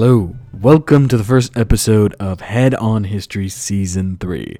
Hello, welcome to the first episode of Head on History Season 3.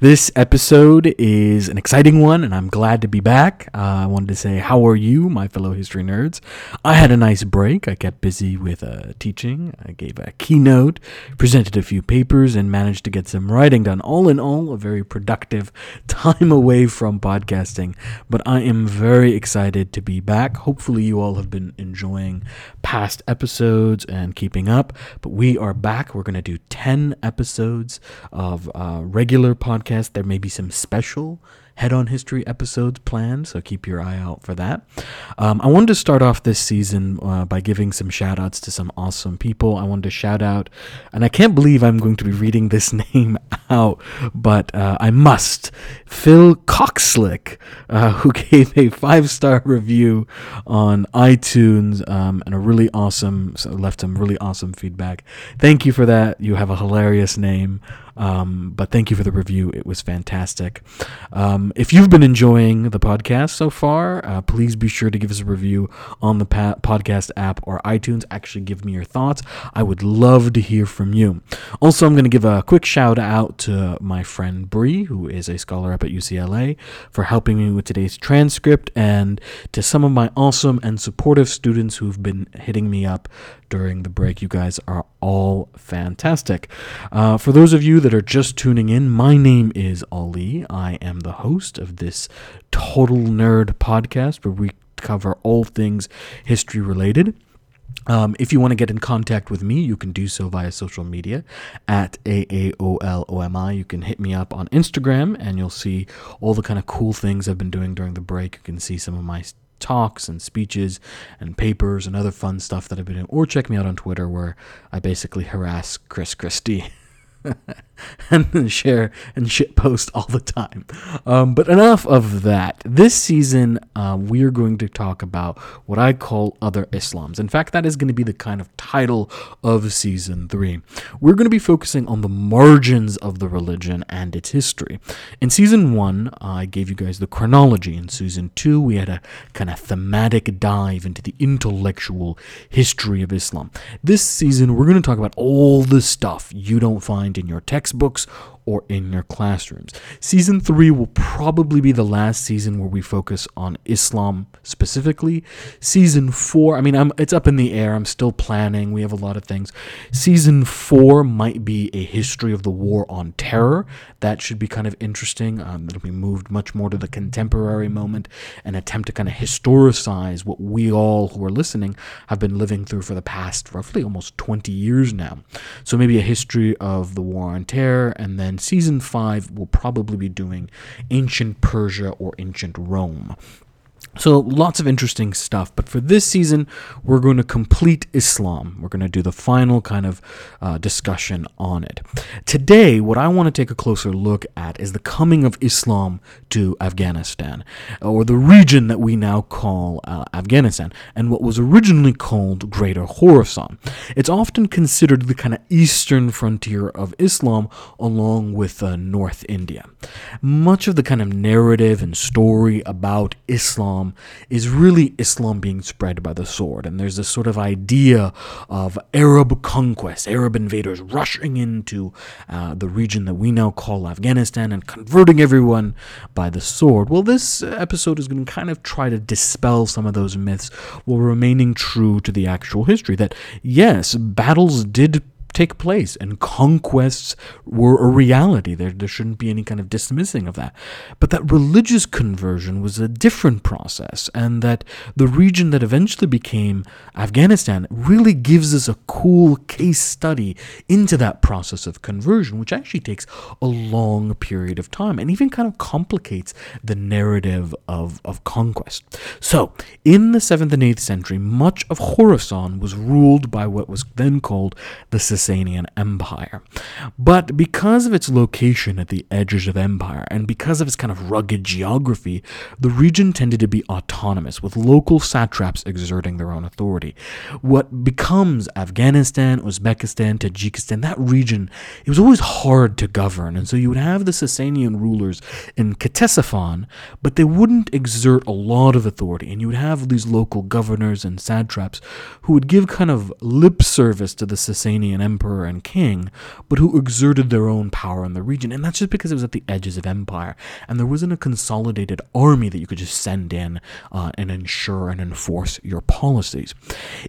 This episode is an exciting one, and I'm glad to be back. Uh, I wanted to say, How are you, my fellow history nerds? I had a nice break. I kept busy with uh, teaching, I gave a keynote, presented a few papers, and managed to get some writing done. All in all, a very productive time away from podcasting, but I am very excited to be back. Hopefully, you all have been enjoying past episodes and keeping up, but we are back. We're going to do 10 episodes of uh, regular podcast. There may be some special Head on History episodes planned, so keep your eye out for that. Um, I wanted to start off this season uh, by giving some shout outs to some awesome people. I wanted to shout out, and I can't believe I'm going to be reading this name out, but uh, I must. Phil Coxlick, uh, who gave a five star review on iTunes um, and a really awesome, left some really awesome feedback. Thank you for that. You have a hilarious name. Um, but thank you for the review. It was fantastic. Um, if you've been enjoying the podcast so far, uh, please be sure to give us a review on the pa- podcast app or iTunes. Actually, give me your thoughts. I would love to hear from you. Also, I'm going to give a quick shout out to my friend Bree, who is a scholar up at UCLA, for helping me with today's transcript, and to some of my awesome and supportive students who've been hitting me up during the break. You guys are all fantastic. Uh, for those of you that are just tuning in, my name is Ali. I am the host of this Total Nerd podcast where we cover all things history related. Um, if you want to get in contact with me, you can do so via social media at AAOLOMI. You can hit me up on Instagram and you'll see all the kind of cool things I've been doing during the break. You can see some of my talks and speeches and papers and other fun stuff that I've been doing. Or check me out on Twitter where I basically harass Chris Christie. and share and shit post all the time. Um, but enough of that. This season, uh, we are going to talk about what I call other Islams. In fact, that is going to be the kind of title of season three. We're going to be focusing on the margins of the religion and its history. In season one, I gave you guys the chronology. In season two, we had a kind of thematic dive into the intellectual history of Islam. This season, we're going to talk about all the stuff you don't find in your textbooks or in your classrooms. Season three will probably be the last season where we focus on Islam specifically. Season four, I mean, I'm, it's up in the air. I'm still planning. We have a lot of things. Season four might be a history of the war on terror. That should be kind of interesting. Um, it'll be moved much more to the contemporary moment and attempt to kind of historicize what we all who are listening have been living through for the past roughly almost 20 years now. So maybe a history of the war on terror and then season five will probably be doing ancient Persia or ancient Rome. So, lots of interesting stuff. But for this season, we're going to complete Islam. We're going to do the final kind of uh, discussion on it. Today, what I want to take a closer look at is the coming of Islam to Afghanistan, or the region that we now call uh, Afghanistan, and what was originally called Greater Khorasan. It's often considered the kind of eastern frontier of Islam, along with uh, North India. Much of the kind of narrative and story about Islam is really Islam being spread by the sword. And there's this sort of idea of Arab conquest, Arab invaders rushing into uh, the region that we now call Afghanistan and converting everyone by the sword. Well, this episode is going to kind of try to dispel some of those myths while remaining true to the actual history. That, yes, battles did take place and conquests were a reality. There, there shouldn't be any kind of dismissing of that. But that religious conversion was a different process, and that the region that eventually became Afghanistan really gives us a cool case study into that process of conversion, which actually takes a long period of time and even kind of complicates the narrative of, of conquest. So, in the 7th and 8th century, much of Khorasan was ruled by what was then called the Sasanian Empire. But because of its location at the edges of empire and because of its kind of rugged geography, the region tended to be autonomous, with local satraps exerting their own authority. What becomes Afghanistan, Uzbekistan, Tajikistan, that region, it was always hard to govern, and so you would have the Sasanian rulers in Ctesiphon, but they wouldn't exert a lot of authority, and you would have these local governors and satraps who would give kind of lip service to the Sasanian emperor and king, but who exerted their own power in the region. And that's just because it was at the edges of empire, and there wasn't a consolidated army that you could just send in uh, and ensure and enforce your policies.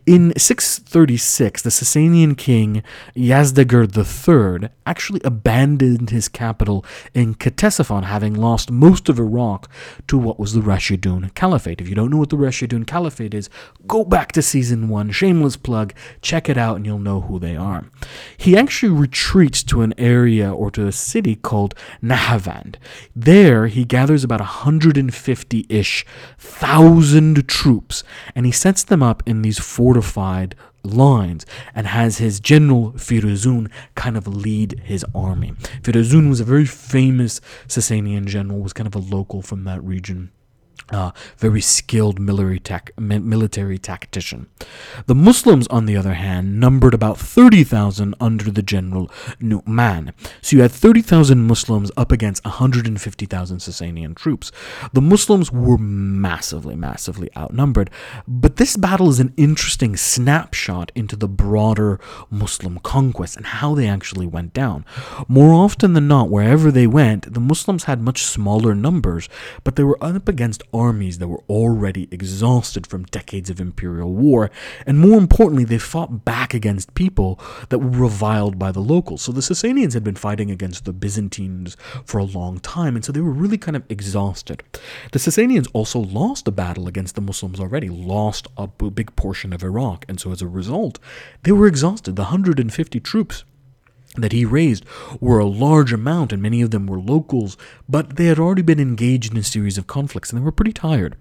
In 636, the Sasanian king Yazdegerd III actually abandoned his capital in Ctesiphon, having lost most of Iraq to what was the Rashidun Caliphate. If you don't know what the Rashidun Caliphate is, go back to season one, shameless plug, check it out, and you'll know who they are. He actually retreats to an area or to a city called Nahavand. There, he gathers about 150 ish thousand troops and he sets them up in these fortified lines and has his general Firuzan kind of lead his army. Firuzan was a very famous Sasanian general, was kind of a local from that region uh, very skilled military, tech, military tactician. The Muslims, on the other hand, numbered about 30,000 under the general Nu'man. So you had 30,000 Muslims up against 150,000 Sasanian troops. The Muslims were massively, massively outnumbered, but this battle is an interesting snapshot into the broader Muslim conquest and how they actually went down. More often than not, wherever they went, the Muslims had much smaller numbers, but they were up against armies that were already exhausted from decades of imperial war, and more importantly, they fought back against people that were reviled by the locals. So the Sasanians had been fighting against the Byzantines for a long time, and so they were really kind of exhausted. The Sasanians also lost a battle against the Muslims already, lost a big portion of Iraq, and so as a result, they were exhausted. The 150 troops that he raised were a large amount, and many of them were locals, but they had already been engaged in a series of conflicts and they were pretty tired.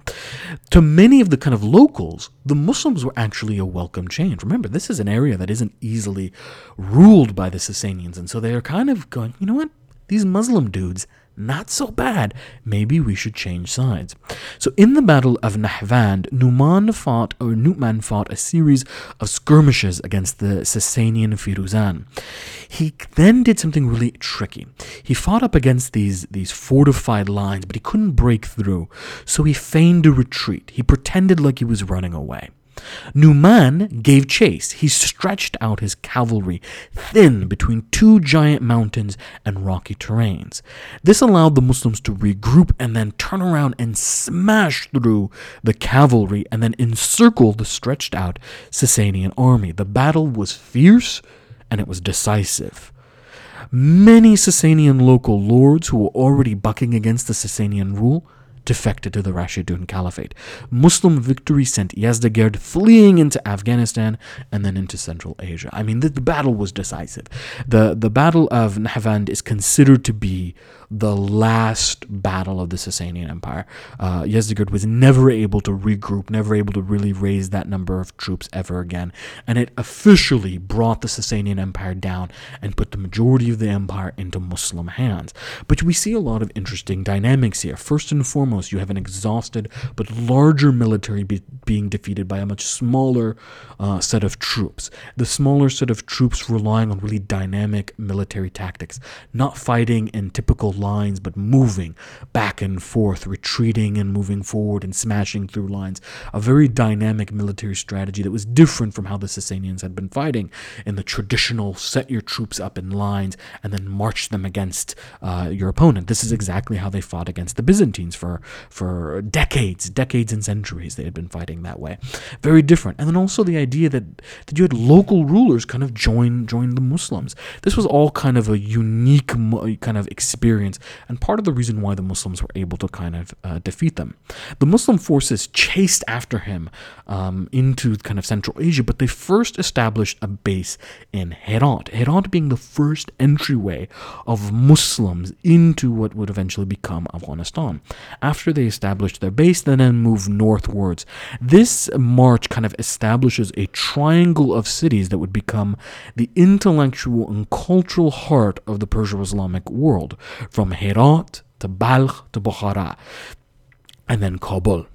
To many of the kind of locals, the Muslims were actually a welcome change. Remember, this is an area that isn't easily ruled by the Sasanians, and so they are kind of going, you know what? These Muslim dudes, not so bad. Maybe we should change sides. So in the Battle of Nahvand, Numan fought or Nu'man fought a series of skirmishes against the Sasanian Firuzan. He then did something really tricky. He fought up against these, these fortified lines, but he couldn't break through. So he feigned a retreat. He pretended like he was running away. Numan gave chase. He stretched out his cavalry thin between two giant mountains and rocky terrains. This allowed the Muslims to regroup and then turn around and smash through the cavalry and then encircle the stretched out Sasanian army. The battle was fierce and it was decisive. Many Sasanian local lords who were already bucking against the Sasanian rule defected to the Rashidun Caliphate. Muslim victory sent Yazdegerd fleeing into Afghanistan and then into Central Asia. I mean, the, the battle was decisive. The, the Battle of Nahvand is considered to be the last battle of the Sasanian Empire. Uh, Yezdegerd was never able to regroup, never able to really raise that number of troops ever again, and it officially brought the Sasanian Empire down and put the majority of the empire into Muslim hands. But we see a lot of interesting dynamics here. First and foremost, you have an exhausted but larger military be- being defeated by a much smaller uh, set of troops. The smaller set of troops relying on really dynamic military tactics, not fighting in typical lines, but moving back and forth, retreating and moving forward and smashing through lines. A very dynamic military strategy that was different from how the Sasanians had been fighting in the traditional set your troops up in lines and then march them against uh, your opponent. This is exactly how they fought against the Byzantines for, for decades, decades and centuries. They had been fighting that way. Very different. And then also the idea that, that you had local rulers kind of join, join the Muslims. This was all kind of a unique kind of experience and part of the reason why the Muslims were able to kind of uh, defeat them. The Muslim forces chased after him um, into kind of Central Asia, but they first established a base in Herat. Herat being the first entryway of Muslims into what would eventually become Afghanistan. After they established their base, they then moved northwards. This march kind of establishes a triangle of cities that would become the intellectual and cultural heart of the Persian Islamic world, from Herat to Balkh to Bukhara, and then Kabul.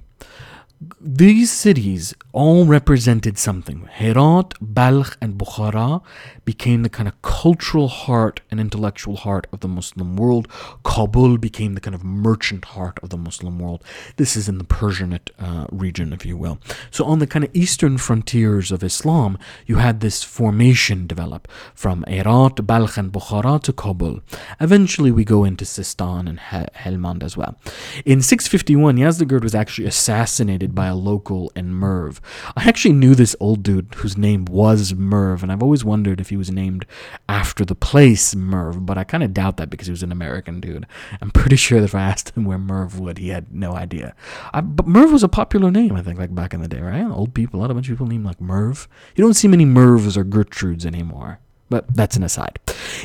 These cities all represented something. Herat, Balkh, and Bukhara became the kind of cultural heart and intellectual heart of the Muslim world. Kabul became the kind of merchant heart of the Muslim world. This is in the Persianate uh, region, if you will. So, on the kind of eastern frontiers of Islam, you had this formation develop from Herat, Balkh, and Bukhara to Kabul. Eventually, we go into Sistan and Helmand as well. In 651, Yazdegerd was actually assassinated by a local in Merv. I actually knew this old dude whose name was Merv, and I've always wondered if he was named after the place Merv, but I kind of doubt that because he was an American dude. I'm pretty sure that if I asked him where Merv would, he had no idea. I, but Merv was a popular name, I think, like back in the day, right? Old people, a lot of bunch of people named like Merv. You don't see many Mervs or Gertrudes anymore. But that's an aside.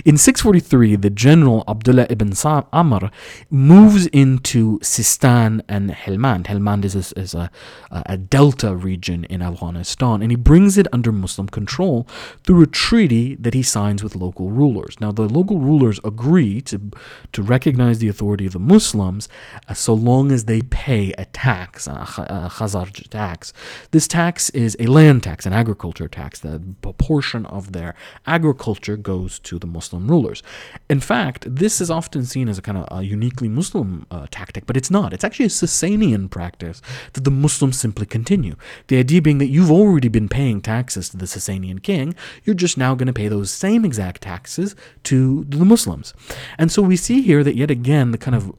In 643, the general Abdullah ibn Amr moves into Sistan and Helmand. Helmand is, a, is a, a, delta region in Afghanistan, and he brings it under Muslim control through a treaty that he signs with local rulers. Now, the local rulers agree to, to recognize the authority of the Muslims uh, so long as they pay a tax, a, a kharaj tax. This tax is a land tax, an agriculture tax, the proportion of their agriculture agriculture goes to the Muslim rulers. In fact, this is often seen as a kind of a uniquely Muslim uh, tactic, but it's not. It's actually a Sasanian practice that the Muslims simply continue. The idea being that you've already been paying taxes to the Sasanian king, you're just now going to pay those same exact taxes to the Muslims. And so we see here that yet again the kind of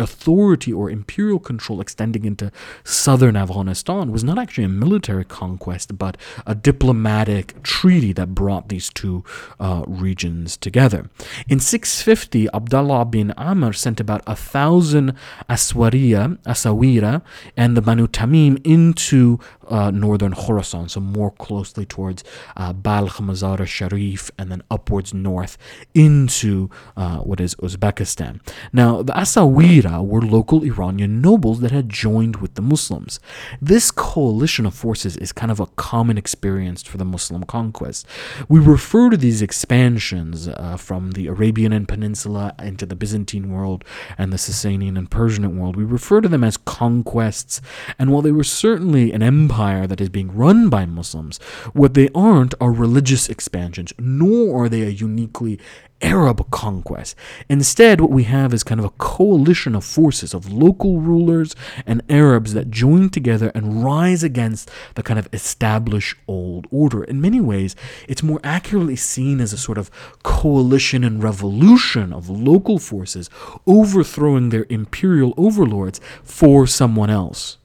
authority or imperial control extending into southern Afghanistan was not actually a military conquest, but a diplomatic treaty that brought these two uh, regions together. In 650, Abdullah bin Amr sent about a thousand Aswariya, Asawira, and the Banu Tamim into uh, northern Khorasan, so more closely towards uh, Balkh, Mazar Sharif, and then upwards north into uh, what is Uzbekistan. Now, the Asawira were local Iranian nobles that had joined with the Muslims. This coalition of forces is kind of a common experience for the Muslim conquest. We refer to these expansions uh, from the Arabian Peninsula into the Byzantine world and the Sasanian and Persian world. We refer to them as conquests, and while they were certainly an empire, empire that is being run by Muslims. What they aren't are religious expansions, nor are they a uniquely Arab conquest. Instead, what we have is kind of a coalition of forces of local rulers and Arabs that join together and rise against the kind of established old order. In many ways, it's more accurately seen as a sort of coalition and revolution of local forces overthrowing their imperial overlords for someone else.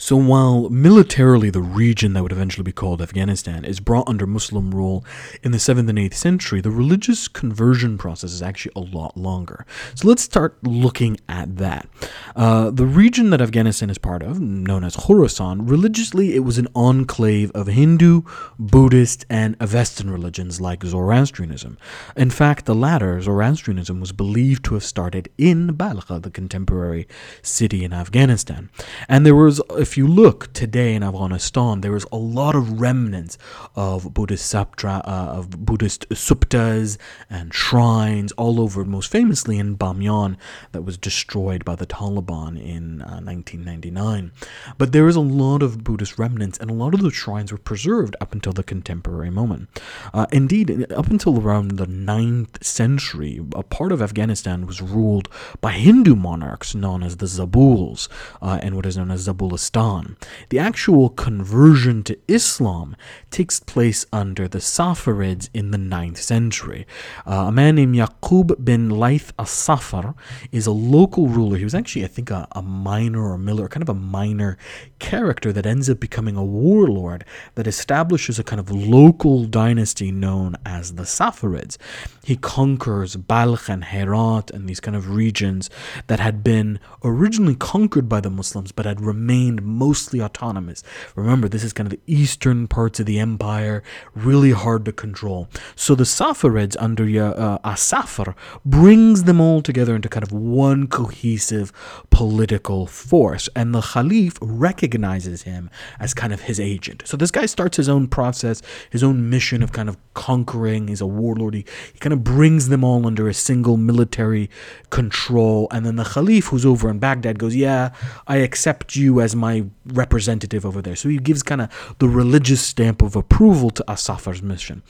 So while militarily the region that would eventually be called Afghanistan is brought under Muslim rule in the 7th and 8th century, the religious conversion process is actually a lot longer. So let's start looking at that. Uh, the region that Afghanistan is part of, known as Khorasan, religiously it was an enclave of Hindu, Buddhist, and Avestan religions like Zoroastrianism. In fact, the latter, Zoroastrianism, was believed to have started in Balkh, the contemporary city in Afghanistan. And there was if you look today in Afghanistan, there is a lot of remnants of Buddhist saptra, uh, of Buddhist suptas and shrines all over. Most famously in Bamyan, that was destroyed by the Taliban in uh, 1999. But there is a lot of Buddhist remnants, and a lot of those shrines were preserved up until the contemporary moment. Uh, indeed, up until around the 9th century, a part of Afghanistan was ruled by Hindu monarchs known as the Zabuls, uh, and what is known as Zabulistan The actual conversion to Islam takes place under the Saffarids in the 9th century. Uh, a man named Yaqub bin Laith as-Safar is a local ruler. He was actually, I think, a, a minor or miller, kind of a minor character that ends up becoming a warlord that establishes a kind of local dynasty known as the Saffarids. He conquers Balkh and Herat and these kind of regions that had been originally conquered by the Muslims but had remained mostly autonomous. Remember, this is kind of the eastern parts of the empire, really hard to control. So the Saffarids under uh, Asafar brings them all together into kind of one cohesive political force, and the Khalif recognizes him as kind of his agent. So this guy starts his own process, his own mission of kind of conquering. He's a warlord. He, he kind of brings them all under a single military control, and then the Khalif, who's over in Baghdad, goes, "Yeah, I accept you as my representative over there." So he gives kind of the religious stamp of approval to Asafar's mission.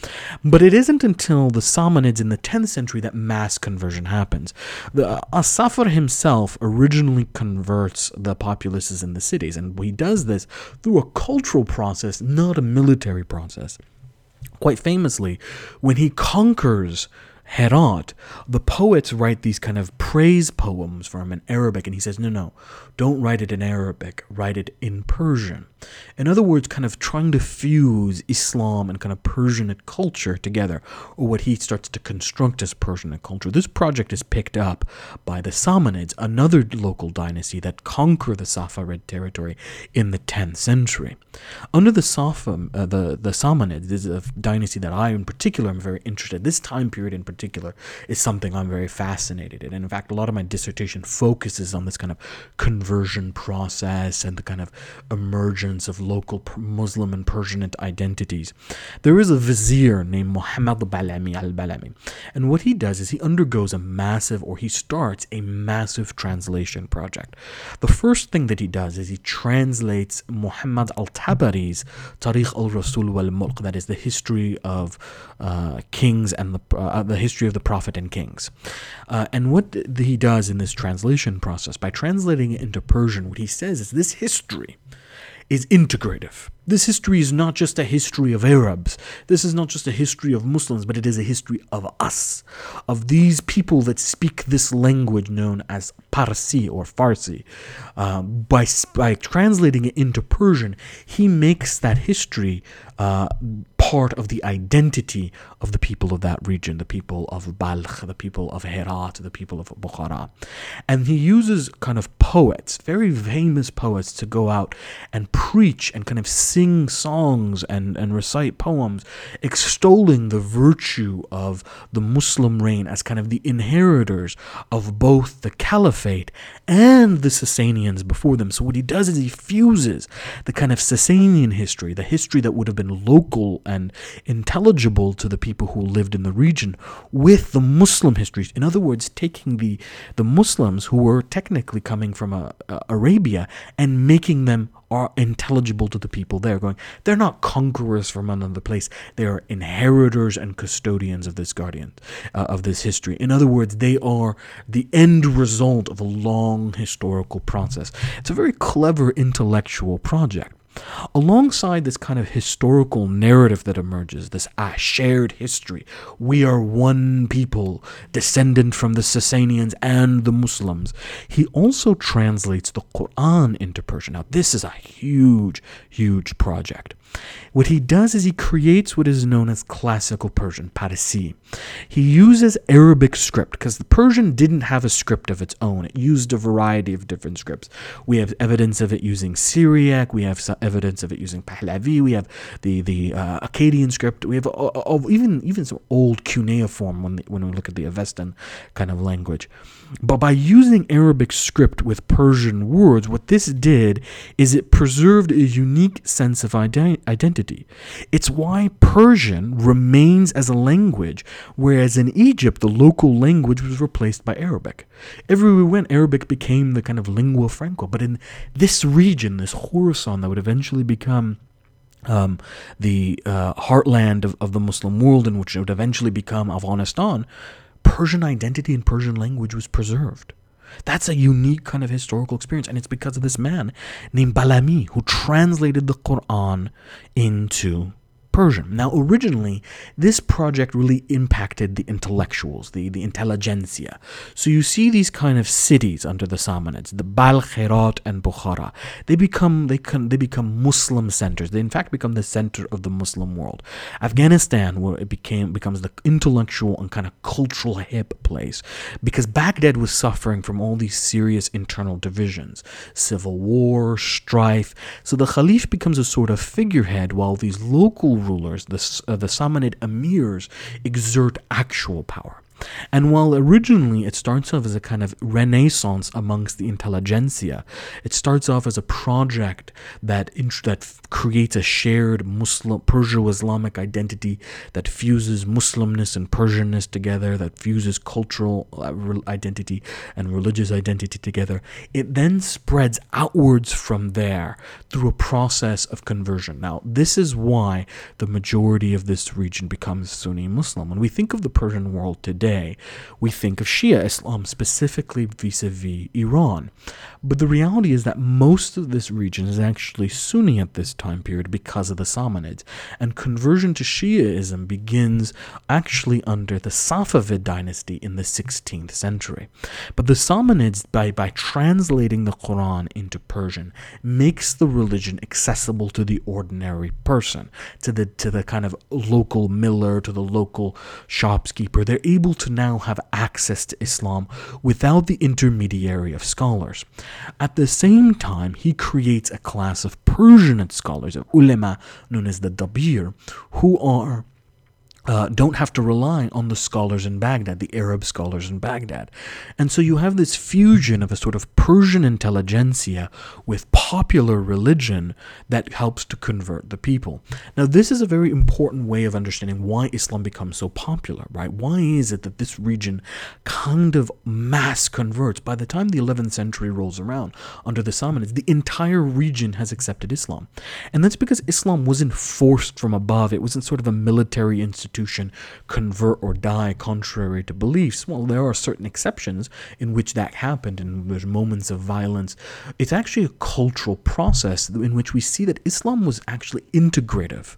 But it isn't until the Samanids in the 10th century that mass conversion happens. The uh, Asafar himself originally converts the populaces in the cities, and he does this through a cultural process, not a military process. Quite famously, when he conquers Herat, the poets write these kind of praise poems for him in Arabic, and he says, No, no, don't write it in Arabic, write it in Persian. In other words, kind of trying to fuse Islam and kind of Persianate culture together, or what he starts to construct as Persianate culture. This project is picked up by the Samanids, another local dynasty that conquer the Safavid territory in the 10th century. Under the Safa, uh, the, the Samanids, this is a dynasty that I in particular am very interested in. This time period in particular is something I'm very fascinated in. And in fact, a lot of my dissertation focuses on this kind of conversion process and the kind of emergence of local Muslim and Persianate identities. There is a vizier named Muhammad Balami al Balami, and what he does is he undergoes a massive, or he starts a massive translation project. The first thing that he does is he translates Muhammad al Tabari's Tarikh al Rasul wal Mulk, that is the history of uh, kings and the, uh, the history of the Prophet and kings. Uh, and what he does in this translation process, by translating it into Persian, what he says is this history is integrative. This history is not just a history of Arabs. This is not just a history of Muslims, but it is a history of us, of these people that speak this language known as Parsi or Farsi. Uh, by, by translating it into Persian, he makes that history uh, part of the identity of the people of that region, the people of Balkh, the people of Herat, the people of Bukhara. And he uses kind of poets, very famous poets, to go out and preach and kind of sing songs and, and recite poems extolling the virtue of the Muslim reign as kind of the inheritors of both the caliphate and the Sasanians before them. So what he does is he fuses the kind of Sasanian history, the history that would have been local and intelligible to the people who lived in the region, with the Muslim histories. In other words, taking the, the Muslims who were technically coming from uh, uh, Arabia and making them are intelligible to the people there, going, they're not conquerors from another place. They are inheritors and custodians of this guardian, uh, of this history. In other words, they are the end result of a long historical process. It's a very clever intellectual project. Alongside this kind of historical narrative that emerges, this ah, shared history, we are one people, descendant from the Sasanians and the Muslims, he also translates the Quran into Persian. Now, this is a huge, huge project. What he does is he creates what is known as classical Persian, Parsi. He uses Arabic script because the Persian didn't have a script of its own. It used a variety of different scripts. We have evidence of it using Syriac, we have evidence of it using Pahlavi, we have the the uh, Akkadian script, we have even even some old cuneiform when the, when we look at the Avestan kind of language. But by using Arabic script with Persian words, what this did is it preserved a unique sense of ident- identity. It's why Persian remains as a language, whereas in Egypt, the local language was replaced by Arabic. Everywhere we went, Arabic became the kind of lingua franca. But in this region, this Khorasan that would eventually become um, the uh, heartland of, of the Muslim world, in which it would eventually become Afghanistan, Persian identity and Persian language was preserved. That's a unique kind of historical experience, and it's because of this man named Balami who translated the Quran into Persian. Now, originally, this project really impacted the intellectuals, the, the intelligentsia. So you see these kind of cities under the Samanids, the Balkh, and Bukhara. They become they can they become Muslim centers. They in fact become the center of the Muslim world. Afghanistan, where it became becomes the intellectual and kind of cultural hip place, because Baghdad was suffering from all these serious internal divisions, civil war, strife. So the Khalif becomes a sort of figurehead, while these local rulers, the uh, the Samanid emirs, exert actual power. And while originally it starts off as a kind of renaissance amongst the intelligentsia, it starts off as a project that that creates a shared Muslim Persian-Islamic identity that fuses Muslimness and Persianness together, that fuses cultural uh, identity and religious identity together. It then spreads outwards from there through a process of conversion. Now, this is why the majority of this region becomes Sunni Muslim. When we think of the Persian world today, today, we think of Shia Islam specifically vis a vis Iran. But the reality is that most of this region is actually Sunni at this time period because of the Samanids. And conversion to Shiaism begins actually under the Safavid dynasty in the 16th century. But the Samanids, by, by translating the Quran into Persian, makes the religion accessible to the ordinary person, to the, to the kind of local miller, to the local shopkeeper. They're able to now have access to Islam without the intermediary of scholars. At the same time, he creates a class of Persian scholars, of ulema, known as the Dabir, who are uh, don't have to rely on the scholars in Baghdad, the Arab scholars in Baghdad. And so you have this fusion of a sort of Persian intelligentsia with popular religion that helps to convert the people. Now, this is a very important way of understanding why Islam becomes so popular, right? Why is it that this region kind of mass converts? By the time the 11th century rolls around, under the Samanids, the entire region has accepted Islam. And that's because Islam wasn't forced from above, it wasn't sort of a military institution institution convert or die contrary to beliefs. Well, there are certain exceptions in which that happened, and there's moments of violence. It's actually a cultural process in which we see that Islam was actually integrative.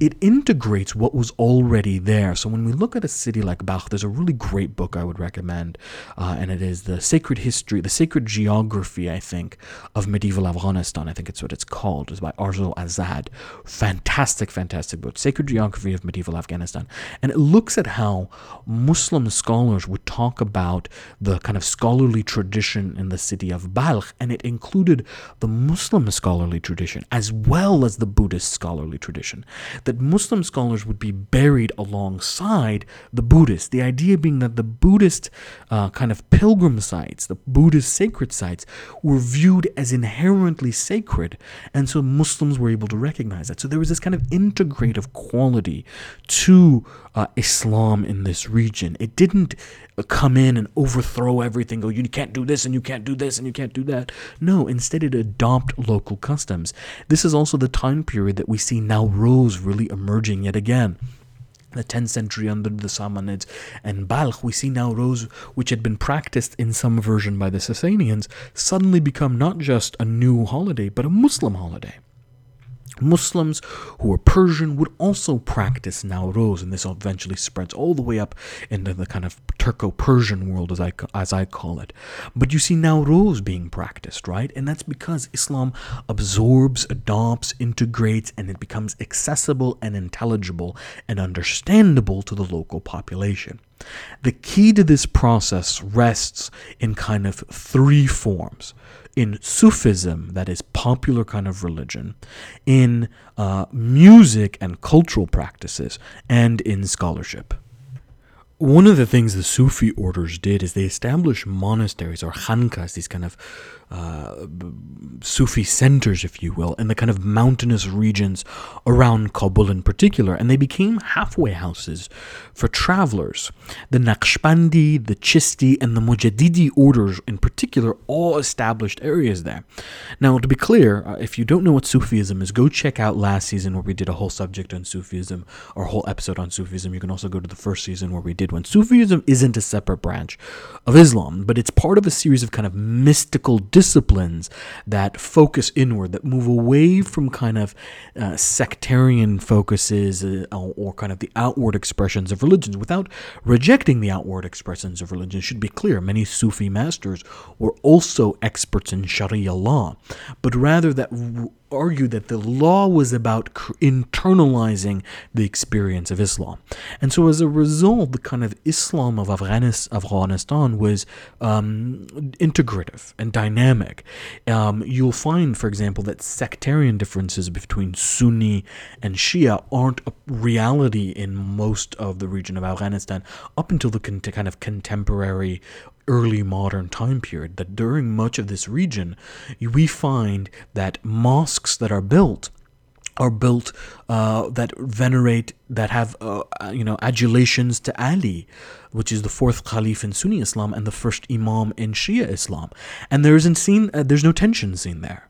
It integrates what was already there. So when we look at a city like Balkh, there's a really great book I would recommend, uh, and it is the Sacred History, the Sacred Geography, I think, of medieval Afghanistan. I think it's what it's called. It's by Arezou Azad. Fantastic, fantastic book. Sacred Geography of Medieval Afghanistan. Pakistan. And it looks at how Muslim scholars would talk about the kind of scholarly tradition in the city of Balkh, and it included the Muslim scholarly tradition as well as the Buddhist scholarly tradition. That Muslim scholars would be buried alongside the Buddhists. The idea being that the Buddhist uh, kind of pilgrim sites, the Buddhist sacred sites, were viewed as inherently sacred, and so Muslims were able to recognize that. So there was this kind of integrative quality to uh, Islam in this region. It didn't uh, come in and overthrow everything. Go, you can't do this and you can't do this and you can't do that. No, instead it adopted local customs. This is also the time period that we see Nowruz really emerging yet again the 10th century under the Samanids and Balkh, we see Nowruz which had been practiced in some version by the Sasanians, suddenly become not just a new holiday, but a Muslim holiday. Muslims who were Persian would also practice Nowruz, and this eventually spreads all the way up into the kind of Turco-Persian world, as I as I call it. But you see Nowruz being practiced, right? And that's because Islam absorbs, adopts, integrates, and it becomes accessible and intelligible and understandable to the local population. The key to this process rests in kind of three forms in Sufism, that is popular kind of religion, in uh, music and cultural practices, and in scholarship. One of the things the Sufi orders did is they established monasteries or khankas, these kind of uh, Sufi centers, if you will, in the kind of mountainous regions around Kabul in particular, and they became halfway houses for travelers. The Naqshbandi, the Chishti, and the Mujaddidi orders in particular all established areas there. Now, to be clear, uh, if you don't know what Sufism is, go check out last season where we did a whole subject on Sufism or whole episode on Sufism. You can also go to the first season where we did when Sufism isn't a separate branch of Islam, but it's part of a series of kind of mystical disciplines that focus inward, that move away from kind of uh, sectarian focuses uh, or kind of the outward expressions of religions without rejecting the outward expressions of religion. It should be clear, many Sufi masters were also experts in Sharia law, but rather that argued that the law was about internalizing the experience of Islam. And so, as a result, the kind of Islam of Afghanistan was um, integrative and dynamic. Um, you'll find, for example, that sectarian differences between Sunni and Shia aren't a reality in most of the region of Afghanistan up until the con- kind of contemporary early modern time period that during much of this region we find that mosques that are built are built uh, that venerate that have uh, uh, you know adulations to Ali, which is the fourth Caliph in Sunni Islam and the first Imam in Shia Islam, and there isn't seen uh, there's no tension seen there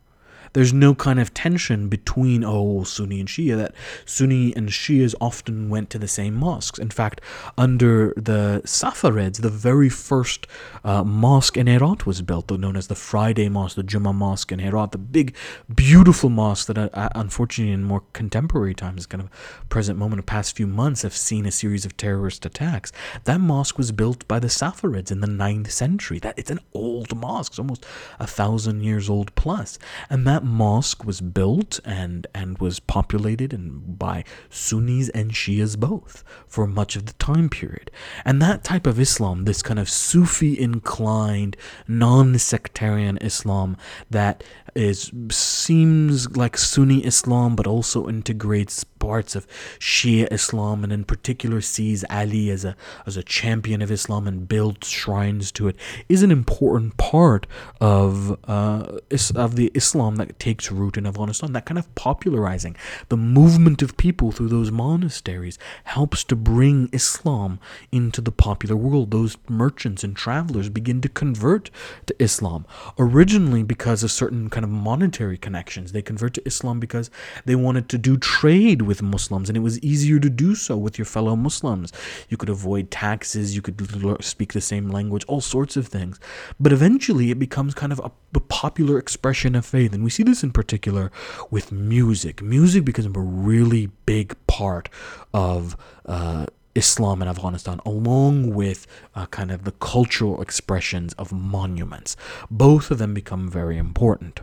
there's no kind of tension between oh Sunni and Shia that Sunni and Shias often went to the same mosques. In fact, under the Safavids, the very first uh, mosque in Herat was built, known as the Friday Mosque, the Juma Mosque in Herat, the big, beautiful mosque that, uh, unfortunately, in more contemporary times, kind of present moment of past few months, have seen a series of terrorist attacks. That mosque was built by the Safavids in the 9th century. That it's an old mosque, it's almost a thousand years old plus, and that that mosque was built and and was populated and by Sunnis and Shias both for much of the time period. And that type of Islam, this kind of Sufi inclined, non-sectarian Islam that is seems like Sunni Islam but also integrates parts of Shia Islam and in particular sees Ali as a as a champion of Islam and builds shrines to it is an important part of uh, of the Islam that takes root in Afghanistan. That kind of popularizing the movement of people through those monasteries helps to bring Islam into the popular world. Those merchants and travelers begin to convert to Islam originally because of certain kind of monetary connections. They convert to Islam because they wanted to do trade with Muslims, and it was easier to do so with your fellow Muslims. You could avoid taxes, you could speak the same language, all sorts of things. But eventually, it becomes kind of a, popular expression of faith, and we see this in particular with music. Music becomes a really big part of. Uh, Islam in Afghanistan, along with uh, kind of the cultural expressions of monuments. Both of them become very important.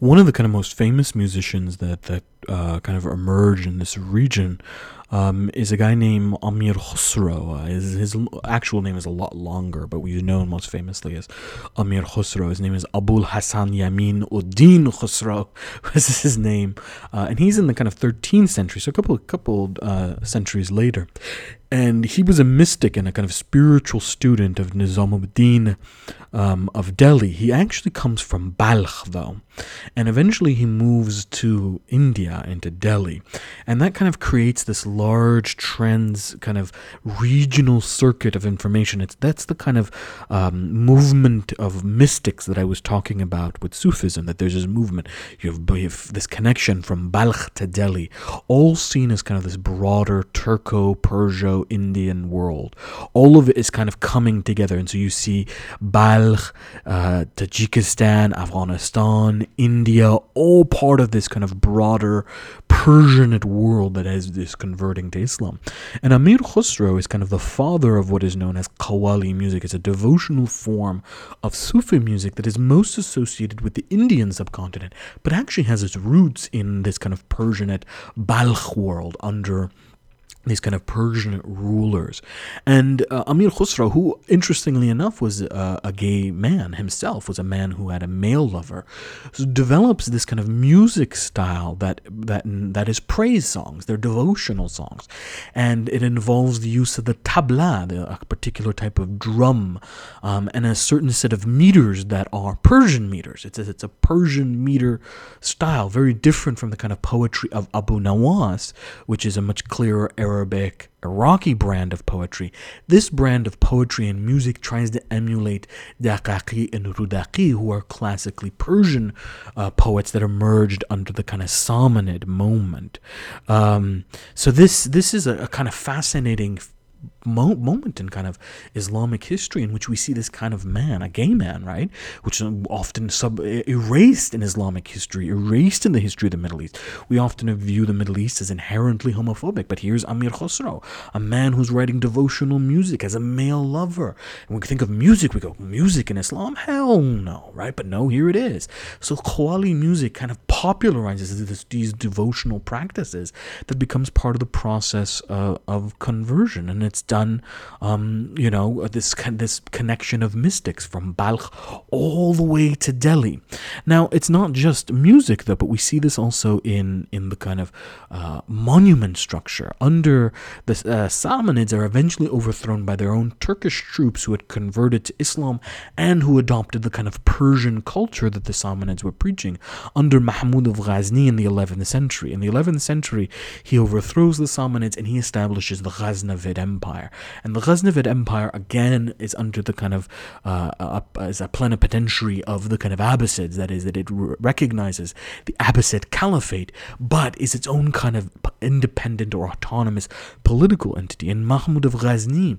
One of the kind of most famous musicians that that uh, kind of emerged in this region um, is a guy named Amir Khusro. Uh, his, his, actual name is a lot longer, but we know him most famously as Amir Khusro. His name is Abul Hassan Yamin Uddin Khusro. This is his name, uh, and he's in the kind of 13th century, so a couple couple uh, centuries later and he was a mystic and a kind of spiritual student of Nizamuddin um, of Delhi. He actually comes from Balkh, though, and eventually he moves to India, into Delhi, and that kind of creates this large trends kind of regional circuit of information. It's that's the kind of um, movement of mystics that I was talking about with Sufism. That there's this movement, you have, you have this connection from Balkh to Delhi, all seen as kind of this broader Indian world. All of it is kind of coming together. And so you see Balkh, uh, Tajikistan, Afghanistan, India, all part of this kind of broader Persianate world that is this converting to Islam. And Amir Khusro is kind of the father of what is known as Qawwali music. It's a devotional form of Sufi music that is most associated with the Indian subcontinent, but actually has its roots in this kind of Persianate Balkh world under these kind of Persian rulers. And uh, Amir Khusro, who interestingly enough was uh, a gay man himself, was a man who had a male lover, so develops this kind of music style that that that is praise songs. They're devotional songs, and it involves the use of the tabla, the, a particular type of drum, um, and a certain set of meters that are Persian meters. It's a, it's a Persian meter style, very different from the kind of poetry of Abu Nawas, which is a much clearer Arabic, Iraqi brand of poetry. This brand of poetry and music tries to emulate Daqaqi and Rudaqi, who are classically Persian uh, poets that emerged under the kind of Samanid moment. Um, so this this is a, a kind of fascinating mo- moment in kind of Islamic history in which we see this kind of man, a gay man, right, which is often sub erased in Islamic history, erased in the history of the Middle East. We often view the Middle East as inherently homophobic, but here's Amir Khosrow, a man who's writing devotional music as a male lover. And we think of music, we go, music in Islam? Hell no, right? But no, here it is. So Qawwali music kind of popularizes this, these devotional practices that becomes part of the process uh, of conversion, and it's done, um, you know, this this connection of mystics from Balkh all the way to Delhi. Now, it's not just music though, but we see this also in in the kind of uh, monument structure. Under the uh, Samanids are eventually overthrown by their own Turkish troops who had converted to Islam and who adopted the kind of Persian culture that the Samanids were preaching under Mahmud of Ghazni in the 11th century. In the 11th century, he overthrows the Samanids and he establishes the Ghaznavid Empire. And the Ghaznavid Empire, again, is under the kind of, uh, uh, as a plenipotentiary of the kind of Abbasids, that is, that it recognizes the Abbasid Caliphate, but is its own kind of independent or autonomous political entity. And Mahmud of Ghazni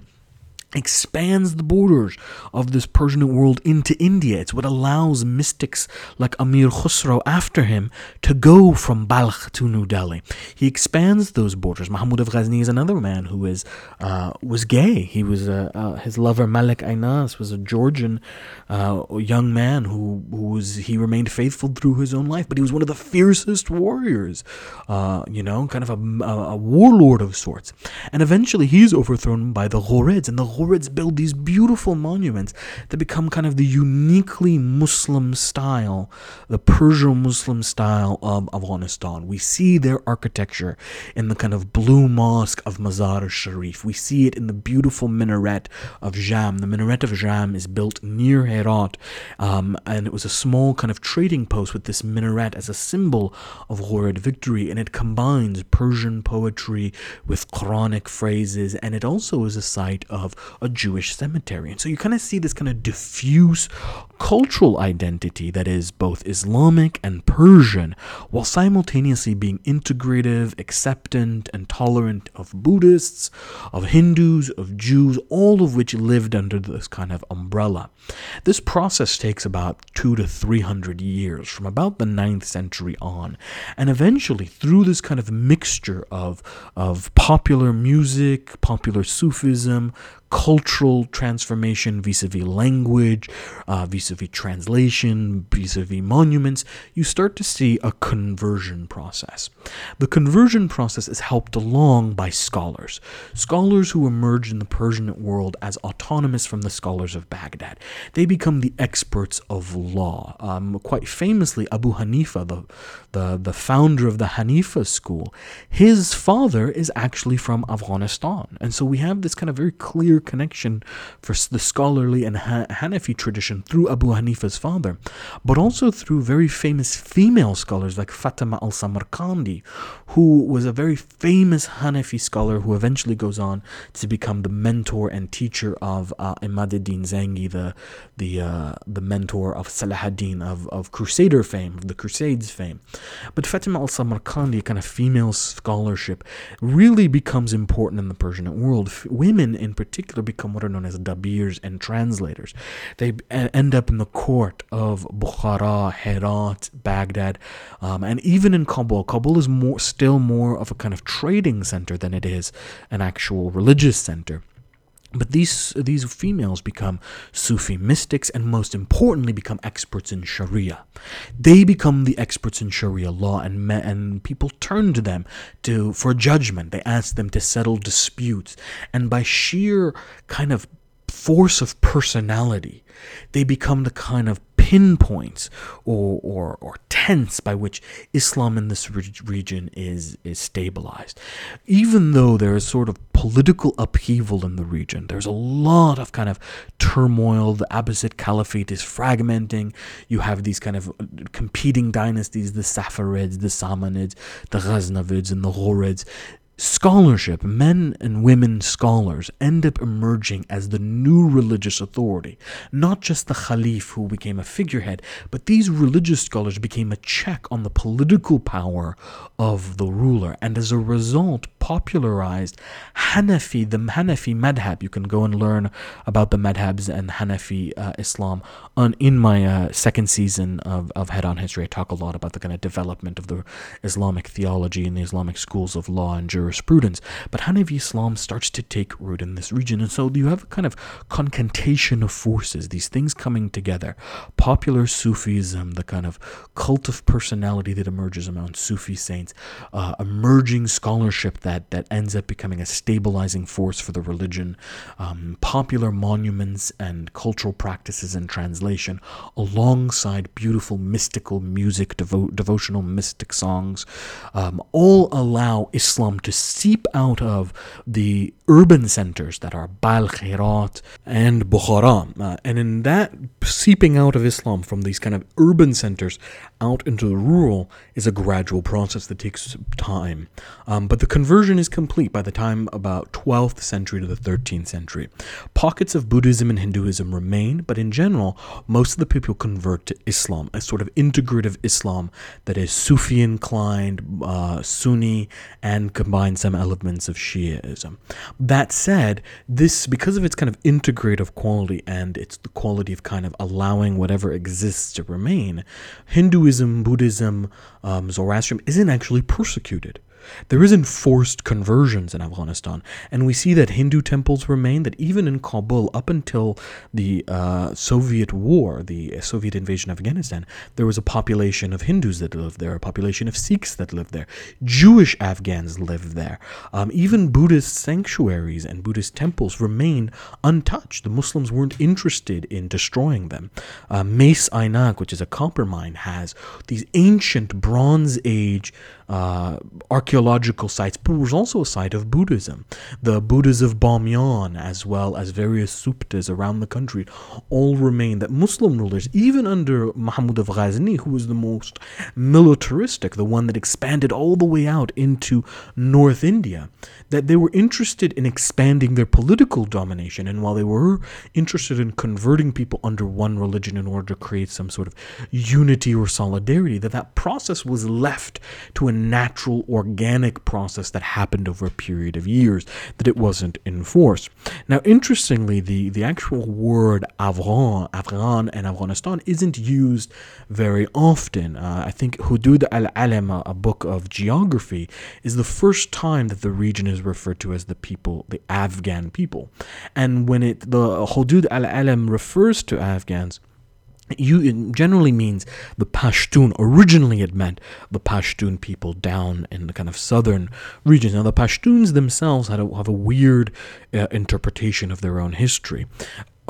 expands the borders of this Persian world into India. It's what allows mystics like Amir Khusro after him to go from Balkh to New Delhi. He expands those borders. Mahmud of Ghazni is another man who is uh, was gay. He was uh, uh, his lover Malik Ayaz was a Georgian uh, young man who, who was he remained faithful through his own life, but he was one of the fiercest warriors. Uh, you know, kind of a, a, a warlord of sorts. And eventually, he's overthrown by the Ghurids, and the Ghurids build these beautiful monuments that become kind of the uniquely Muslim style, the Persian Muslim style of Afghanistan. We see their architecture in the kind of blue mosque of Mazar Sharif. We see it in the beautiful minaret of Jam. The minaret of Jam is built near Herat, um, and it was a small kind of trading post with this minaret as a symbol of Ghurid victory, and it combines Persian poetry with Quranic phrases, and it also is a site of a Jewish cemetery. And so you kind of see this kind of diffuse cultural identity that is both Islamic and Persian, while simultaneously being integrative, acceptant, and tolerant of Buddhists, of Hindus, of Jews, all of which lived under this kind of umbrella. This process takes about two to three hundred years, from about the 9th century on, and eventually, through this kind of mixture of, of popular music, popular Sufism, cultural transformation vis-a-vis language, uh, vis-a-vis translation, vis-a-vis monuments, you start to see a conversion process. The conversion process is helped along by scholars, scholars who emerge in the Persian world as autonomous from the scholars of Baghdad. They become the experts of law. Um, quite famously, Abu Hanifa, the, the, the founder of the Hanifa school, his father is actually from Afghanistan. And so we have this kind of very clear connection for the scholarly and Hanafi tradition through Abu Hanifa's father, but also through very famous female scholars like Fatima al Samarkandi, who was a very famous Hanafi scholar who eventually goes on to become the mentor and teacher of uh, Imaduddin Zangi, the the uh, the mentor of Salahuddin of, of Crusader fame, of the Crusades fame. But Fatima al Samarkandi, kind of female scholarship, really becomes important in the Persian world. F- women, in particular, become what are known as dabirs and translators. They end up in the court of Bukhara, Herat, Baghdad, um, and even in Kabul. Kabul is more still more of a kind of trading center than it is an actual religious center. But these these females become Sufi mystics and most importantly become experts in Sharia. They become the experts in Sharia law and me, and people turn to them to for judgment. They ask them to settle disputes and by sheer kind of force of personality, they become the kind of pinpoints or, or, or tents by which Islam in this re- region is, is stabilized. Even though there is sort of political upheaval in the region, there's a lot of kind of turmoil. The Abbasid Caliphate is fragmenting. You have these kind of uh, competing dynasties the Saffarids, the Samanids, the Ghaznavids, and the Ghurids scholarship, men and women scholars, end up emerging as the new religious authority. Not just the Khalif who became a figurehead, but these religious scholars became a check on the political power of the ruler. And as a result, popularized Hanafi, the Hanafi madhab. You can go and learn about the madhabs and Hanafi uh, Islam on in my uh, second season of, of Head on History. I talk a lot about the kind of development of the Islamic theology and the Islamic schools of law and jurisprudence. But Hanafi Islam starts to take root in this region, and so you have a kind of concatenation of forces, these things coming together. Popular Sufism, the kind of cult of personality that emerges among Sufi saints, uh, emerging scholarship that, that ends up becoming a stabilizing force for the religion, um, popular monuments and cultural practices and translation, alongside beautiful mystical music, devo- devotional mystic songs, um, all allow Islam to seep out of the urban centers that are Herat, and Bukhara. Uh, and in that seeping out of Islam from these kind of urban centers out into the rural is a gradual process that takes time. Um, but the conversion is complete by the time about 12th century to the 13th century. Pockets of Buddhism and Hinduism remain, but in general, most of the people convert to Islam, a sort of integrative Islam that is Sufi inclined, uh, Sunni, and combines some elements of Shiaism. That said, this, because of its kind of integrative quality and it's the quality of kind of allowing whatever exists to remain, Hinduism, Buddhism, um, Zoroastrianism isn't actually persecuted. There isn't forced conversions in Afghanistan, and we see that Hindu temples remain. That even in Kabul, up until the uh, Soviet war, the Soviet invasion of Afghanistan, there was a population of Hindus that lived there, a population of Sikhs that lived there, Jewish Afghans lived there. Um, even Buddhist sanctuaries and Buddhist temples remain untouched. The Muslims weren't interested in destroying them. Uh, Mes Aynak, which is a copper mine, has these ancient Bronze Age uh, archaeological sites, but was also a site of Buddhism. The Buddhas of Bamyan, as well as various stupas around the country, all remain that Muslim rulers, even under Mahmud of Ghazni, who was the most militaristic, the one that expanded all the way out into North India, that they were interested in expanding their political domination. And while they were interested in converting people under one religion in order to create some sort of unity or solidarity, that that process was left to a natural, organic process that happened over a period of years, that it wasn't enforced. Now, interestingly, the, the actual word Afghan, Afghan and Afghanistan isn't used very often. Uh, I think Hudud al Alam, a book of geography, is the first time that the region is referred to as the people, the Afghan people. And when it the Hudud al Alam refers to Afghans, you it generally means the Pashtun. Originally, it meant the Pashtun people down in the kind of southern regions. Now, the Pashtuns themselves a, have a weird uh, interpretation of their own history.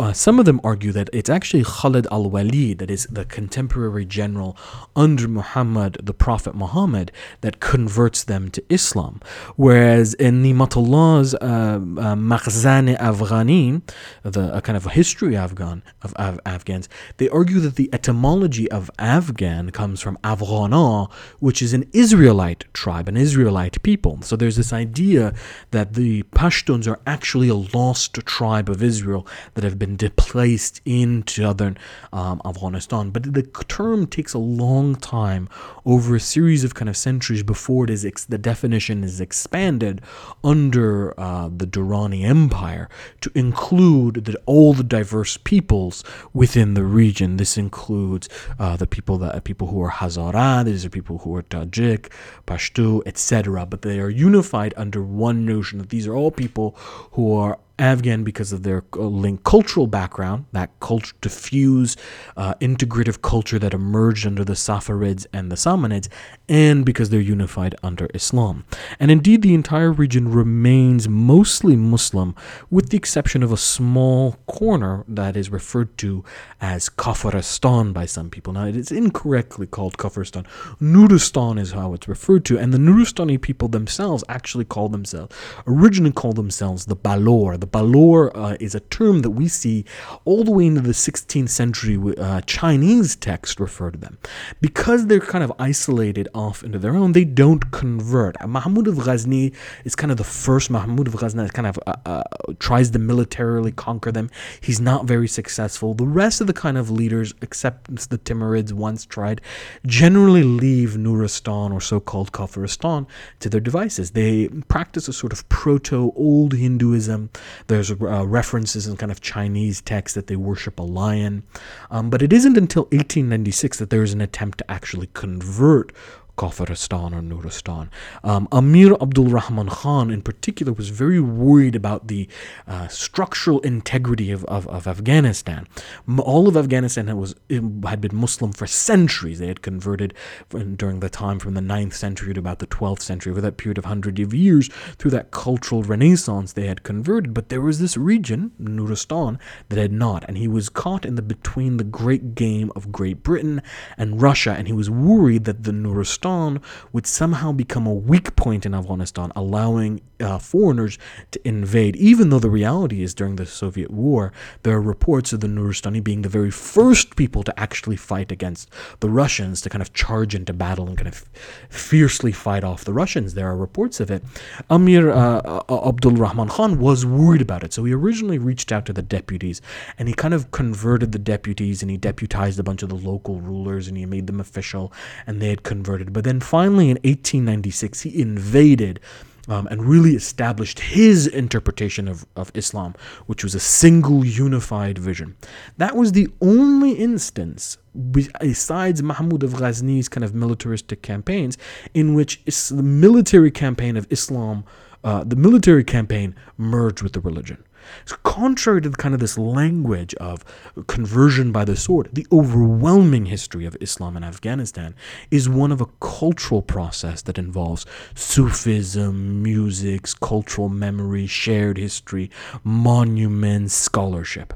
Uh, some of them argue that it's actually Khalid al Walid, that is the contemporary general under Muhammad, the Prophet Muhammad, that converts them to Islam. Whereas in Nimatullah's uh, uh, Makhzan Afghani, the a kind of a history Afghan of Af- Afghans, they argue that the etymology of Afghan comes from Afghana, which is an Israelite tribe, an Israelite people. So there's this idea that the Pashtuns are actually a lost tribe of Israel that have been displaced in southern um, Afghanistan. But the term takes a long time over a series of kind of centuries before it is ex- the definition is expanded under uh, the Durrani Empire to include the, all the diverse peoples within the region. This includes uh, the people that people who are Hazara, these are people who are Tajik, Pashto, etc. But they are unified under one notion that these are all people who are Afghan because of their link cultural background, that culture diffuse, uh, integrative culture that emerged under the Saffarids and the Samanids, and because they're unified under Islam. And indeed, the entire region remains mostly Muslim, with the exception of a small corner that is referred to as Kafiristan by some people. Now, it is incorrectly called Kafiristan. Nuristan is how it's referred to, and the Nuristani people themselves actually call themselves, originally called themselves the Balor, the Balor uh, is a term that we see all the way into the 16th century. Uh, Chinese texts refer to them because they're kind of isolated off into their own. They don't convert. Mahmud of Ghazni is kind of the first. Mahmud of Ghazni kind of uh, uh, tries to militarily conquer them. He's not very successful. The rest of the kind of leaders, except the Timurids, once tried, generally leave Nuristan or so-called Kafiristan to their devices. They practice a sort of proto old Hinduism. There's uh, references in kind of Chinese texts that they worship a lion. Um, but it isn't until 1896 that there is an attempt to actually convert Kafiristan or Nuristan. Um, Amir Abdul Rahman Khan, in particular, was very worried about the uh, structural integrity of, of, of, Afghanistan. All of Afghanistan was had been Muslim for centuries. They had converted during the time from the 9th century to about the 12th century. Over that period of hundreds of years, through that cultural renaissance, they had converted. But there was this region, Nuristan, that had not, and he was caught in the between the great game of Great Britain and Russia, and he was worried that the Nuristan would somehow become a weak point in Afghanistan, allowing uh, foreigners to invade, even though the reality is during the Soviet war, there are reports of the Nuristani being the very first people to actually fight against the Russians, to kind of charge into battle and kind of fiercely fight off the Russians. There are reports of it. Amir uh, uh Abdul Rahman Khan was worried about it, so he originally reached out to the deputies and he kind of converted the deputies and he deputized a bunch of the local rulers and he made them official and they had converted. But then finally in 1896, he invaded um, and really established his interpretation of, of Islam, which was a single unified vision. That was the only instance, besides Mahmud of Ghazni's kind of militaristic campaigns, in which the military campaign of Islam, uh, the military campaign merged with the religion. So contrary to the, kind of this language of conversion by the sword, the overwhelming history of Islam in Afghanistan is one of a cultural process that involves Sufism, music, cultural memory, shared history, monuments, scholarship.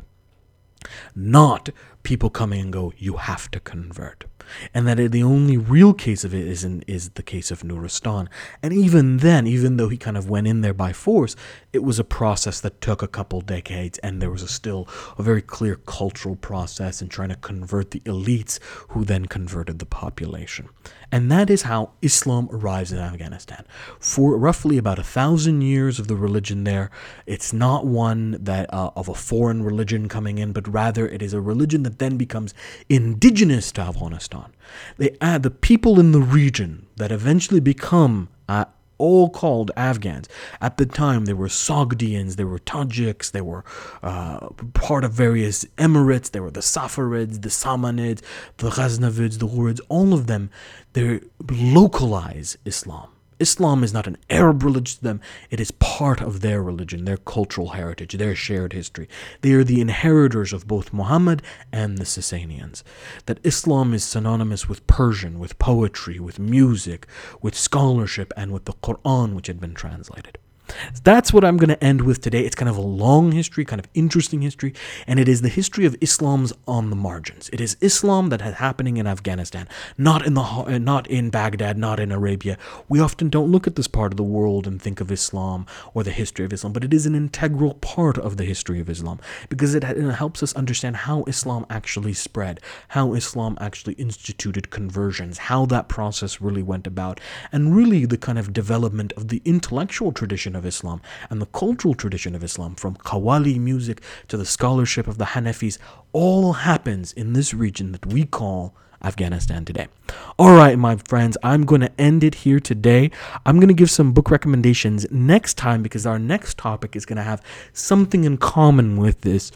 Not people coming and go, you have to convert and that the only real case of it is in, is the case of Nuristan. And even then, even though he kind of went in there by force, it was a process that took a couple decades, and there was a still a very clear cultural process in trying to convert the elites, who then converted the population. And that is how Islam arrives in Afghanistan. For roughly about a thousand years of the religion there, it's not one that uh, of a foreign religion coming in, but rather it is a religion that then becomes indigenous to Afghanistan. They add the people in the region that eventually become uh, all called Afghans. At the time, there were Sogdians, there were Tajiks, they were uh, part of various emirates, there were the Saffarids, the Samanids, the Ghaznavids, the Ghurids, all of them, they localize Islam. Islam is not an Arab religion to them, it is part of their religion, their cultural heritage, their shared history. They are the inheritors of both Muhammad and the Sasanians. That Islam is synonymous with Persian, with poetry, with music, with scholarship, and with the Quran, which had been translated. That's what I'm going to end with today. It's kind of a long history, kind of interesting history, and it is the history of Islam's on the margins. It is Islam that is happening in Afghanistan, not in the uh, not in Baghdad, not in Arabia. We often don't look at this part of the world and think of Islam or the history of Islam, but it is an integral part of the history of Islam because it, helps us understand how Islam actually spread, how Islam actually instituted conversions, how that process really went about, and really the kind of development of the intellectual tradition of Islam and the cultural tradition of Islam, from Qawwali music to the scholarship of the Hanafis, all happens in this region that we call Afghanistan today. All right, my friends, I'm going to end it here today. I'm going to give some book recommendations next time because our next topic is going to have something in common with this.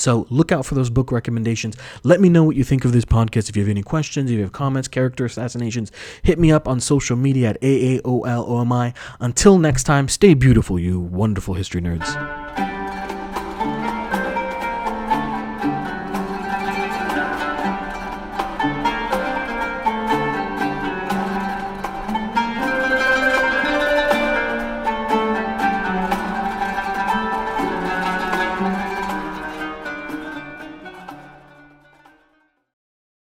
So look out for those book recommendations. Let me know what you think of this podcast. If you have any questions, if you have comments, character assassinations, hit me up on social media at AAOLOMI. Until next time, stay beautiful, you wonderful history nerds.